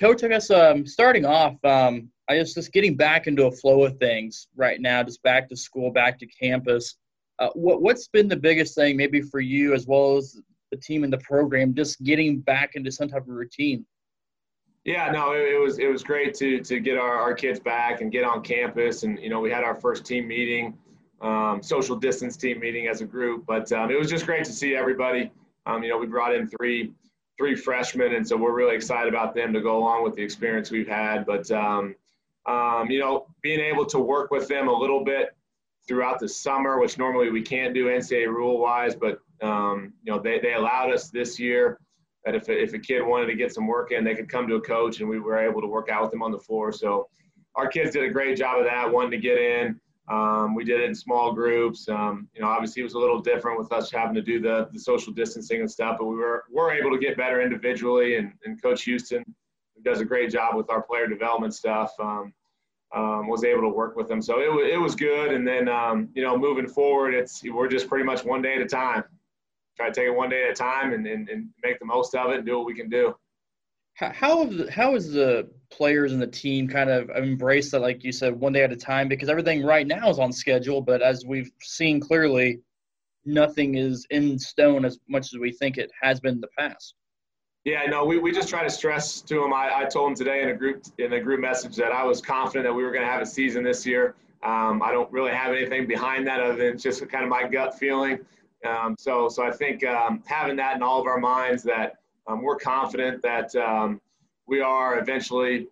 Coach, I guess um, starting off, um, I guess just getting back into a flow of things right now, just back to school, back to campus. Uh, what, what's been the biggest thing, maybe for you as well as the team and the program, just getting back into some type of routine? Yeah, no, it, it, was it was great to to get our, our kids back and get on campus, and you know we had our first team meeting, um, social distance team meeting as a group, but um, it was just great to see everybody. Um, you know, we brought in three three freshmen, and so we're really excited about them to go along with the experience we've had. But um, um, you know, being able to work with them a little bit throughout the summer, which normally we can't do NCAA rule wise, but um, you know, they, they allowed us this year that if, if a kid wanted to get some work in, they could come to a coach and we were able to work out with them on the floor. So our kids did a great job of that, wanting to get in. Um, we did it in small groups. Um, you know, obviously it was a little different with us having to do the, the social distancing and stuff, but we were, were able to get better individually. And, and Coach Houston who does a great job with our player development stuff. Um, um, was able to work with them. So it, it was good. And then, um, you know, moving forward, it's we're just pretty much one day at a time. Try to take it one day at a time and, and, and make the most of it and do what we can do. How how is the players and the team kind of embraced that, like you said, one day at a time? Because everything right now is on schedule, but as we've seen clearly, nothing is in stone as much as we think it has been in the past. Yeah, no, we, we just try to stress to them I, I told them today in a group in a group message that I was confident that we were going to have a season this year. Um, I don't really have anything behind that other than just kind of my gut feeling. Um, so so I think um, having that in all of our minds that um, we're confident that um, we are eventually,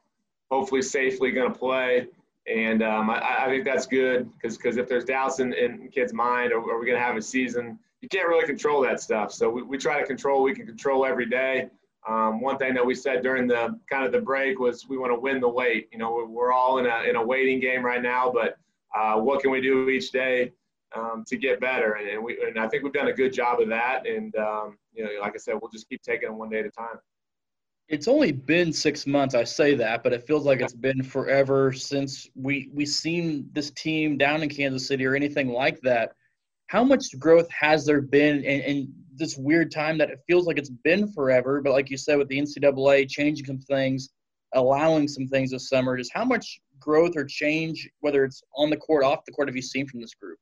hopefully, safely going to play. And um, I, I, think that's good because because if there's doubts in, in kids' mind, are, are we going to have a season? You can't really control that stuff. So we, we try to control. We can control every day. Um, one thing that we said during the kind of the break was we want to win the wait. You know, we're, we're all in a, in a waiting game right now, but uh, what can we do each day um, to get better? And, and, we, and I think we've done a good job of that. And, um, you know, like I said, we'll just keep taking it one day at a time. It's only been six months. I say that, but it feels like it's been forever since we we seen this team down in Kansas City or anything like that. How much growth has there been in, in this weird time that it feels like it's been forever. But like you said, with the NCAA changing some things, allowing some things this summer, just how much growth or change, whether it's on the court, off the court, have you seen from this group?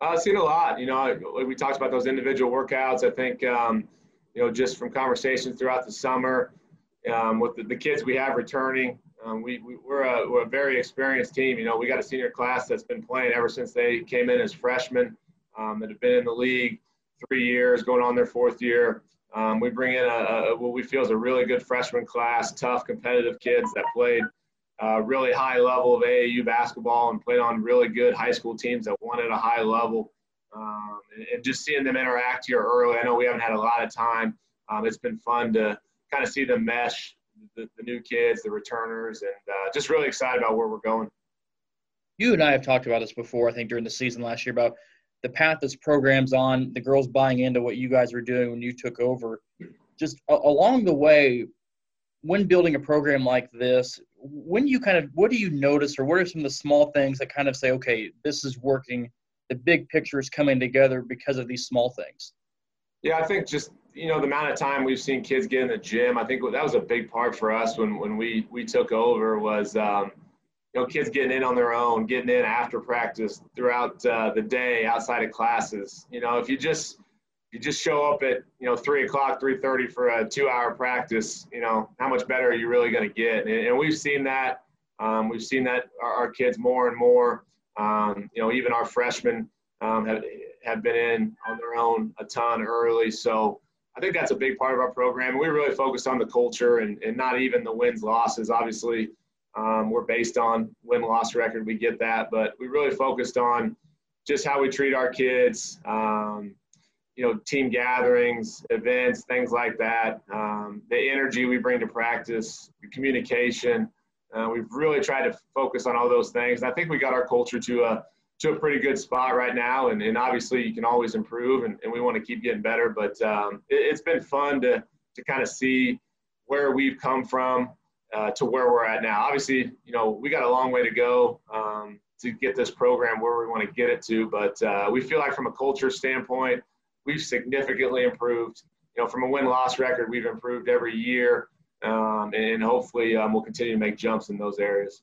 I've seen a lot. You know, we talked about those individual workouts. I think, um, you know, just from conversations throughout the summer um, with the, the, kids we have returning, um, we, we, are a, we're a very experienced team. You know, we got a senior class that's been playing ever since they came in as freshmen um, that have been in the league three years, going on their fourth year. Um, we bring in a, a, what we feel is a really good freshman class, tough, competitive kids that played really high level of AAU basketball and played on really good high school teams that won at a high level. Um, and, and, just seeing them interact here early, I know we haven't had a lot of time. Um, it's been fun to kind of see them mesh, the, the new kids, the returners, and uh, just really excited about where we're going. You and I have talked about this before, I think, during the season last year about the path this program's on, the girls buying into what you guys were doing when you took over. Just a- along the way, when building a program like this, when you kind of what do you notice, or what are some of the small things that kind of say, okay, this is working, the big picture is coming together because of these small things? Yeah, I think just you know the amount of time we've seen kids get in the gym. I think that was a big part for us when when we we took over was. Um, you know, kids getting in on their own, getting in after practice throughout uh, the day outside of classes. You know, if you just you just show up at you know three o'clock, three thirty for a two-hour practice, you know, how much better are you really going to get? And, and, we've seen that. Um, we've seen that our, our, kids more and more. Um, you know, even our freshmen um, have have been in on their own a ton early. So I think that's a big part of our program. We really focus on the culture and, and not even the wins losses. Obviously, um, we're based on win loss record. We get that, but we really focused on just how we treat our kids. Um, you know, team gatherings, events, things like that. Um, the energy we bring to practice, the communication. Uh, we've really tried to focus on all those things. And I think we got our culture to a to a pretty good spot right now. And, and obviously, you can always improve, and, and we want to keep getting better. But um, it, has been fun to to kind of see where we've come from uh, to where we're at now. Obviously, you know, we got a long way to go um, to get this program where we want to get it to, but uh, we feel like from a culture standpoint, we've significantly improved. You know, from a win-loss record, we've improved every year. um, and hopefully um, we'll continue to make jumps in those areas.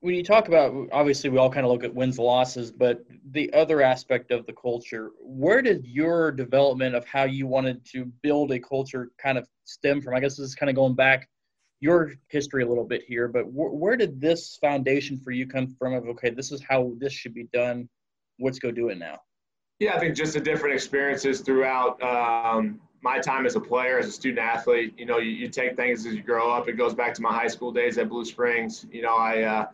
When you talk about, obviously, we all kind of look at wins, and losses, but the other aspect of the culture, where did your development of how you wanted to build a culture kind of stem from? I guess this is kind of going back your history a little bit here, but wh- where did this foundation for you come from? Of okay, this is how this should be done. Let's go do it now. Yeah, I think just the different experiences throughout um, my time as a player, as a student athlete. You know, you, you, take things as you grow up. It goes back to my high school days at Blue Springs. You know, I uh,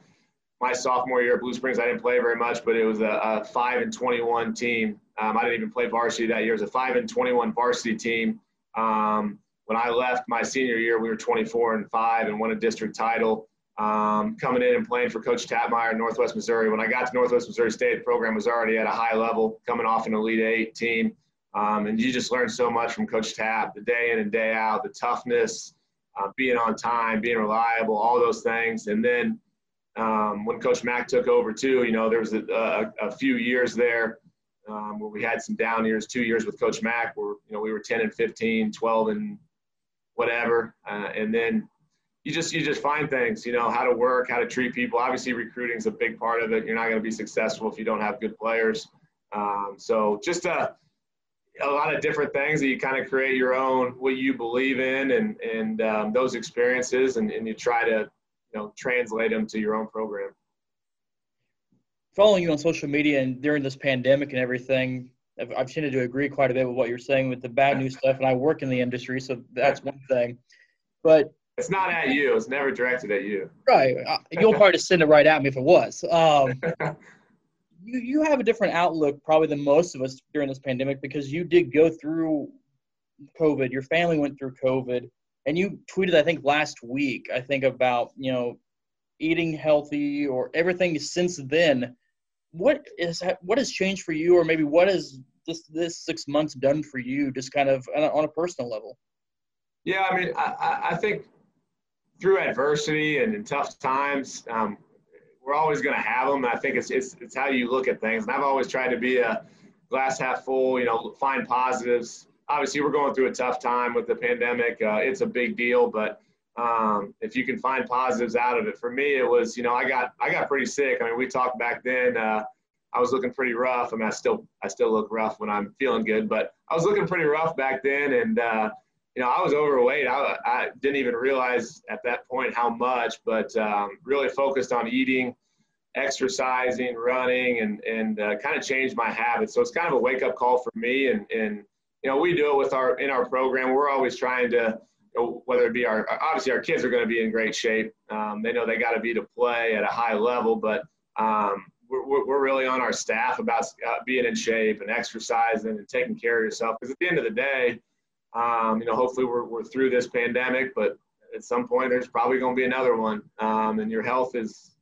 my sophomore year at Blue Springs, I didn't play very much, but it was a, a five and twenty-one team. Um, I didn't even play varsity that year. It was a five and twenty-one varsity team. Um, when I left my senior year, we were 24 and five and won a district title. Um, coming in and playing for Coach Tappmeyer in Northwest Missouri. When I got to Northwest Missouri State, the program was already at a high level, coming off an Elite Eight team. Um, and you just learn so much from Coach Tap, the day in and day out, the toughness, uh, being on time, being reliable, all those things. And then um, when Coach Mack took over too, you know, there was a, a, a few years there um, where we had some down years, two years with Coach Mack where, you know, we were 10 and 15, 12 and whatever. Uh, and then you just you just find things, you know, how to work, how to treat people. Obviously, recruiting is a big part of it. You're not going to be successful if you don't have good players. Um, so just a, a lot of different things that you kind of create your own what you believe in and and um, those experiences, and, and you try to you know translate them to your own program. Following you on social media and during this pandemic and everything, I've, I've tended to agree quite a bit with what you're saying with the bad news stuff, and I work in the industry, so that's one thing. But it's not at you. It's never directed at you. Right. Uh, you'll probably just send it right at me if it was. Um, you you have a different outlook probably than most of us during this pandemic because you did go through COVID. Your family went through COVID, and you tweeted I think last week I think about you know eating healthy or everything since then. What is what has changed for you, or maybe what has this this six months done for you, just kind of on a, on a personal level? Yeah, I mean, I, I think through adversity and in tough times, um, we're always going to have them. I think it's, it's, it's how you look at things. And I've always tried to be a glass half full, you know, find positives. Obviously, we're going through a tough time with the pandemic. Uh, it's a big deal, but um, if you can find positives out of it, for me, it was, you know, I got, I got pretty sick. I mean, we talked back then, uh, I was looking pretty rough. I mean, I still, I still look rough when I'm feeling good, but I was looking pretty rough back then. And, uh, you know, I was overweight. I, I didn't even realize at that point how much, but um, really focused on eating, exercising, running, and and uh, kind of changed my habits. So it's kind of a wake up call for me. And and you know, we do it with our in our program. We're always trying to, whether it be our obviously our kids are going to be in great shape. Um, they know they got to be to play at a high level, but um, we're, we're really on our staff about uh, being in shape and exercising and taking care of yourself. Because at the end of the day um, you know, hopefully we're, we're through this pandemic, but at some point there's probably going to be another one. Um, and your health is,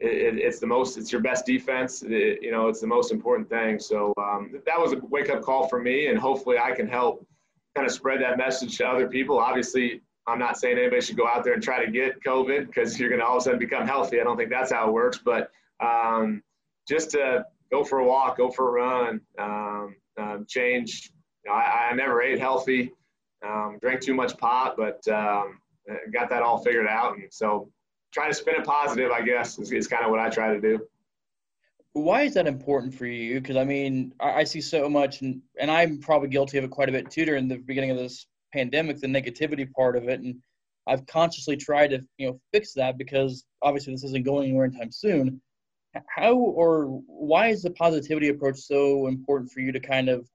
it, it's the most, it's your best defense. It, you know, it's the most important thing. So um, that was a wake up call for me and hopefully I can help kind of spread that message to other people. Obviously, I'm not saying anybody should go out there and try to get COVID because you're going to all of a sudden become healthy. I don't think that's how it works, but um, just to go for a walk, go for a run, um, um, change know, I, I, never ate healthy, um, drank too much pot, but um, got that all figured out. And so try to spin it positive, I guess, is, is kind of what I try to do. Why is that important for you? Because I mean, I, I see so much, and, and I'm probably guilty of it quite a bit too during the beginning of this pandemic, the negativity part of it. And I've consciously tried to, you know, fix that because obviously this isn't going anywhere anytime soon. How or why is the positivity approach so important for you to kind of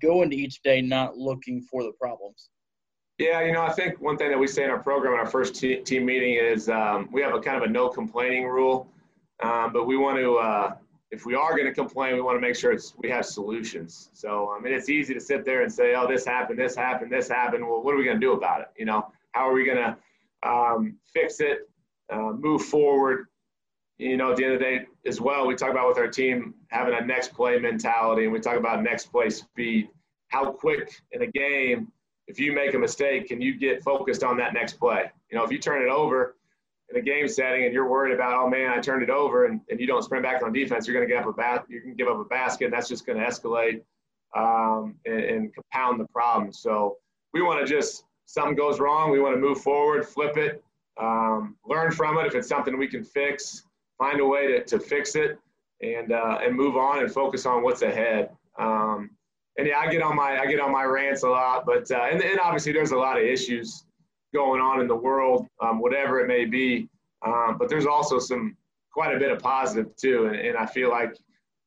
go into each day not looking for the problems? Yeah, you know, I think one thing that we say in our program in our first team meeting is um, we have a kind of a no complaining rule, um, but we want to, uh, if we are going to complain, we want to make sure it's, we have solutions. So, I mean, it's easy to sit there and say, oh, this happened, this happened, this happened. Well, what are we going to do about it? You know, how are we going to um, fix it, uh, move forward? You know, at the end of the day as well, we talk about with our team having a next play mentality and we talk about next play speed. How quick in a game, if you make a mistake, can you get focused on that next play? You know, if you turn it over in a game setting and you're worried about, oh man, I turned it over and, and you don't sprint back on defense, you're going to give up a bat, you can give up a basket and that's just going to escalate um, and, and compound the problem. So we want to just something goes wrong, we want to move forward, flip it, um, learn from it. If it's something we can fix, find a way to, to fix it and, uh, and move on and focus on what's ahead. Um, and yeah, I get on my I get on my rants a lot, but uh, and, and obviously there's a lot of issues going on in the world, um, whatever it may be. Um, but there's also some quite a bit of positive too, and, and I feel like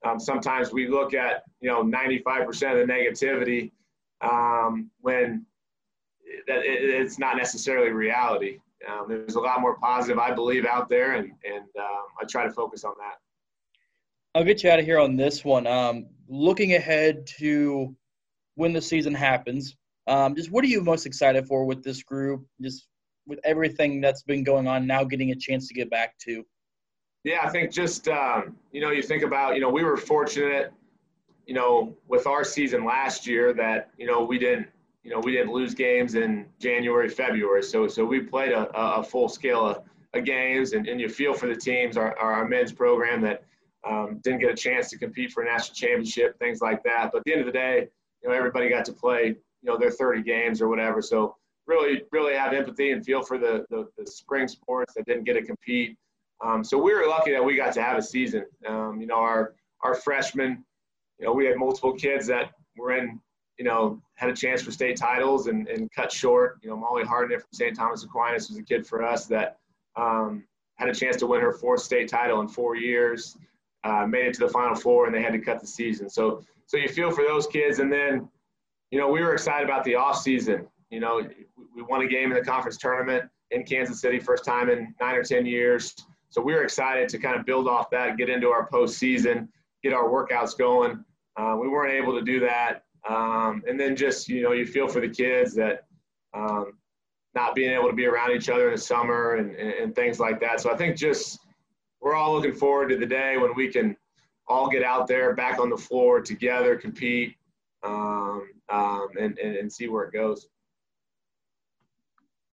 um, sometimes we look at you know 95% of the negativity um, when that it, it's not necessarily reality. Um, there's a lot more positive, I believe, out there, and and um, I try to focus on that. I'll get you out of here on this one. Um, looking ahead to when the season happens, um, just what are you most excited for with this group? Just with everything that's been going on now, getting a chance to get back to. Yeah, I think just um, you know, you think about you know, we were fortunate, you know, with our season last year that you know we didn't you know we didn't lose games in January, February. So so we played a, a full scale of, of games, and, and you feel for the teams, our, our men's program that um, didn't get a chance to compete for a national championship, things like that. But at the end of the day, you know, everybody got to play, you know, their 30 games or whatever. So really, really have empathy and feel for the, the, the spring sports that didn't get to compete. Um, so we were lucky that we got to have a season. Um, you know, our our freshmen, you know, we had multiple kids that were in, you know, had a chance for state titles and, and cut short. You know, Molly Hardin from St. Thomas Aquinas was a kid for us that um, had a chance to win her fourth state title in four years uh, made it to the Final Four, and they had to cut the season. So, so you feel for those kids, and then, you know, we were excited about the off season. You know, we won a game in the conference tournament in Kansas City, first time in nine or ten years. So we were excited to kind of build off that, get into our postseason, get our workouts going. Uh, we weren't able to do that, um, and then just you know, you feel for the kids that. Um, not being able to be around each other in the summer and, and, and things like that. So I think just we're all looking forward to the day when we can all get out there back on the floor together, compete, um, um, and, and, and see where it goes.